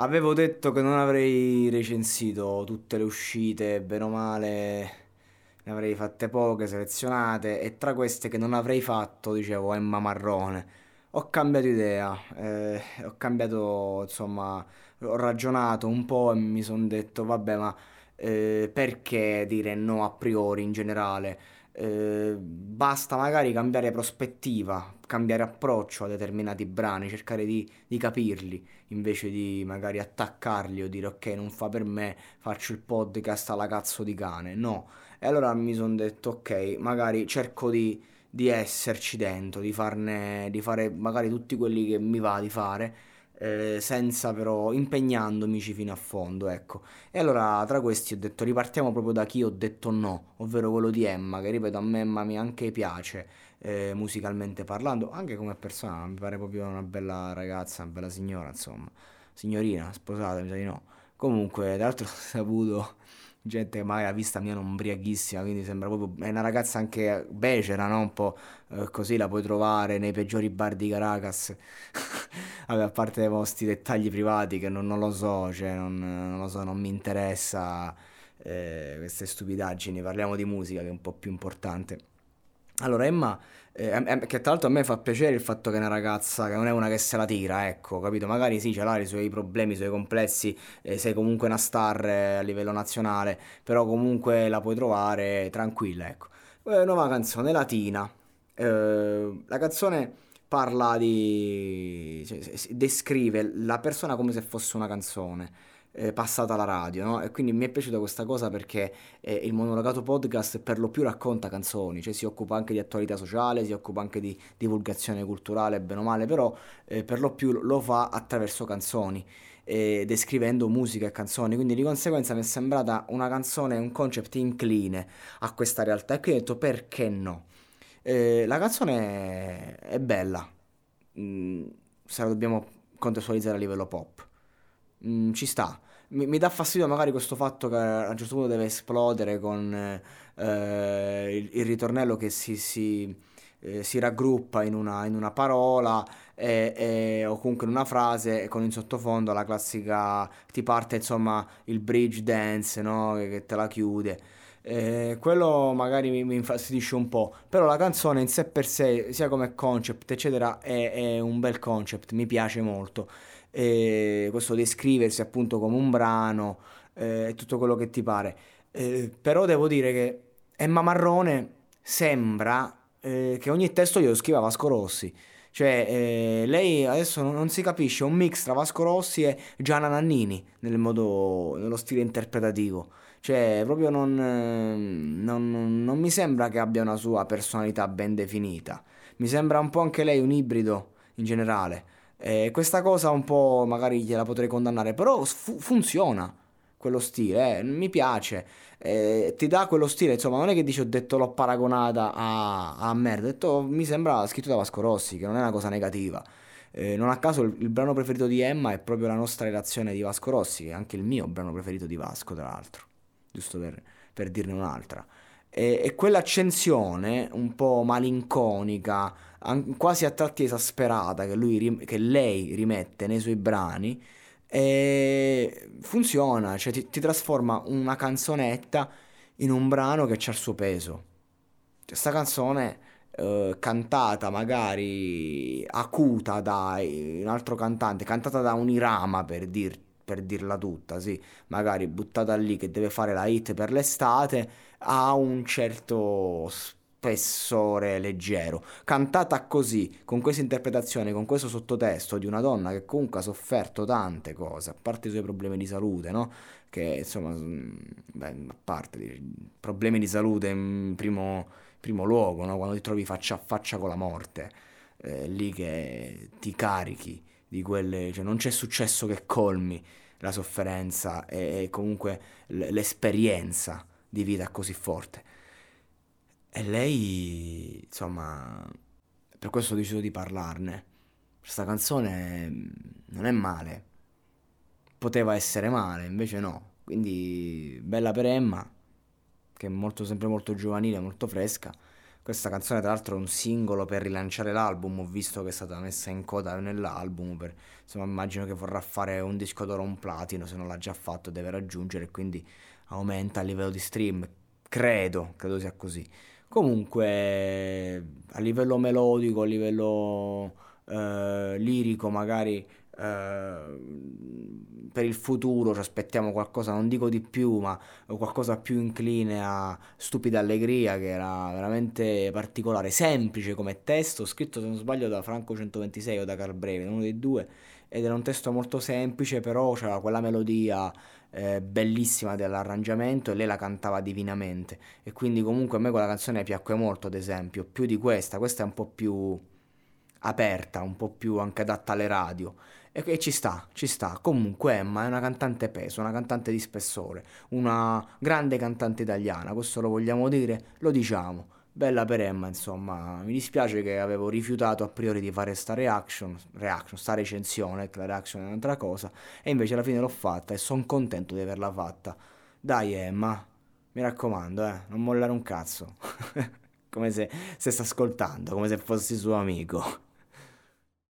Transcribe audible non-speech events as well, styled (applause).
Avevo detto che non avrei recensito tutte le uscite, bene o male ne avrei fatte poche, selezionate e tra queste che non avrei fatto, dicevo, Emma Marrone. Ho cambiato idea, eh, ho cambiato, insomma, ho ragionato un po' e mi sono detto, vabbè, ma eh, perché dire no a priori in generale? Eh, basta magari cambiare prospettiva, cambiare approccio a determinati brani, cercare di, di, capirli invece di magari attaccarli o dire ok non fa per me, faccio il podcast alla cazzo di cane, no. E allora mi sono detto ok, magari cerco di, di esserci dentro, di, farne, di fare magari tutti quelli che mi va di fare eh, senza però impegnandomici fino a fondo, ecco. E allora tra questi ho detto ripartiamo proprio da chi ho detto no, ovvero quello di Emma, che ripeto a me Emma mi anche piace eh, musicalmente parlando, anche come persona, mi pare proprio una bella ragazza, una bella signora, insomma. Signorina, sposata, mi sa di no. Comunque, tra l'altro (laughs) ho saputo gente che magari la vista mia non ubriachissima, quindi sembra proprio... È una ragazza anche becera, no? Un po' eh, così la puoi trovare nei peggiori bar di Caracas. (laughs) Vabbè, a parte i vostri dettagli privati che non, non lo so, cioè non, non, lo so, non mi interessa eh, queste stupidaggini, parliamo di musica che è un po' più importante. Allora, Emma eh, che tra l'altro a me fa piacere il fatto che è una ragazza che non è una che se la tira, ecco, capito? Magari sì, ce l'ha i suoi problemi, i suoi complessi, eh, sei comunque una star eh, a livello nazionale, però comunque la puoi trovare tranquilla, ecco. Eh, nuova canzone, Latina. Eh, la canzone parla di... Cioè, descrive la persona come se fosse una canzone eh, passata alla radio, no? E quindi mi è piaciuta questa cosa perché eh, il monologato podcast per lo più racconta canzoni, cioè si occupa anche di attualità sociale, si occupa anche di divulgazione culturale, bene o male, però eh, per lo più lo fa attraverso canzoni. Eh, descrivendo musica e canzoni, quindi di conseguenza mi è sembrata una canzone, un concept incline a questa realtà e quindi ho detto perché no. Eh, la canzone è bella, mm, se la dobbiamo contestualizzare a livello pop, mm, ci sta, mi, mi, dà fastidio magari questo fatto che a un certo punto deve esplodere con eh, il, il, ritornello che si, si, eh, si raggruppa in una, in una parola e, e, o comunque in una frase con in sottofondo la classica ti parte insomma il bridge dance no? che, che te la chiude. Eh, quello magari mi, mi, infastidisce un po', però la canzone in sé per sé, sia come concept, eccetera, è, è un bel concept, mi piace molto eh, questo descriversi appunto come un brano e eh, tutto quello che ti pare. Eh, però devo dire che Emma Marrone sembra eh, che ogni testo glielo scriva Vasco Rossi. Cioè, eh, lei adesso non, non, si capisce, un mix tra Vasco Rossi e Gianna Nannini nel modo, nello stile interpretativo. Cioè, proprio non, non, non mi sembra che abbia una sua personalità ben definita. Mi sembra un po' anche lei un ibrido in generale. Eh, questa cosa un po' magari gliela potrei condannare, però fu- funziona quello stile, eh, mi piace, eh, ti dà quello stile, insomma non è che dici ho detto l'ho paragonata a, a merda, ho detto mi sembra scritto da Vasco Rossi, che non è una cosa negativa. Non a caso il, il, brano preferito di Emma è proprio la nostra relazione di Vasco Rossi, che è anche il mio brano preferito di Vasco, tra l'altro, giusto per, per dirne un'altra. E, e quell'accensione un po' malinconica, quasi a tratti esasperata che, lui, che lei rimette nei suoi brani, funziona, cioè ti, ti, trasforma una canzonetta in un brano che ha il suo peso. Questa canzone eh, cantata magari acuta da un altro cantante, cantata da un Irama per, dir, per dirla tutta, sì, magari buttata lì che deve fare la hit per l'estate, ha un certo spessore leggero. Cantata così, con questa interpretazione, con questo sottotesto di una donna che comunque ha sofferto tante cose, a parte i suoi problemi di salute, no? Che insomma, mm, beh, a parte i problemi di salute in primo, primo luogo, no? Quando ti trovi faccia a faccia con la morte, eh, lì che ti carichi di quelle, cioè non c'è successo che colmi la sofferenza e, e comunque l'esperienza di vita così forte. E lei, insomma, per questo ho deciso di parlarne. Questa canzone mm, non è male. Poteva essere male, invece no. Quindi bella per Emma, che è molto, sempre molto giovanile, molto fresca. Questa canzone tra l'altro è un singolo per rilanciare l'album, ho visto che è stata messa in coda nell'album, per, insomma immagino che vorrà fare un disco d'oro un platino, se non l'ha già fatto deve raggiungere, quindi aumenta a livello di stream, credo, credo sia così. Comunque a livello melodico, a livello eh, lirico magari eh, per il futuro ci aspettiamo qualcosa, non dico di più, ma qualcosa più incline a Stupida Allegria, che era veramente particolare, semplice come testo, scritto se non sbaglio da Franco 126 o da Carbreve, uno dei due, ed era un testo molto semplice, però c'era quella melodia eh, bellissima dell'arrangiamento e lei la cantava divinamente. E quindi comunque a me quella canzone piacque molto, ad esempio, più di questa, questa è un po' più aperta, un po' più anche adatta alle radio. E, e ci sta, ci sta. Comunque Emma è una cantante peso, una cantante di spessore, una grande cantante italiana, questo lo vogliamo dire, lo diciamo. Bella per Emma, insomma, mi dispiace che avevo rifiutato a priori di fare sta reaction, reaction sta recensione, che la reaction è un'altra cosa, e invece alla fine l'ho fatta e sono contento di averla fatta. Dai Emma, mi raccomando, eh, non mollare un cazzo. (laughs) come se, sta ascoltando, come se fossi suo amico.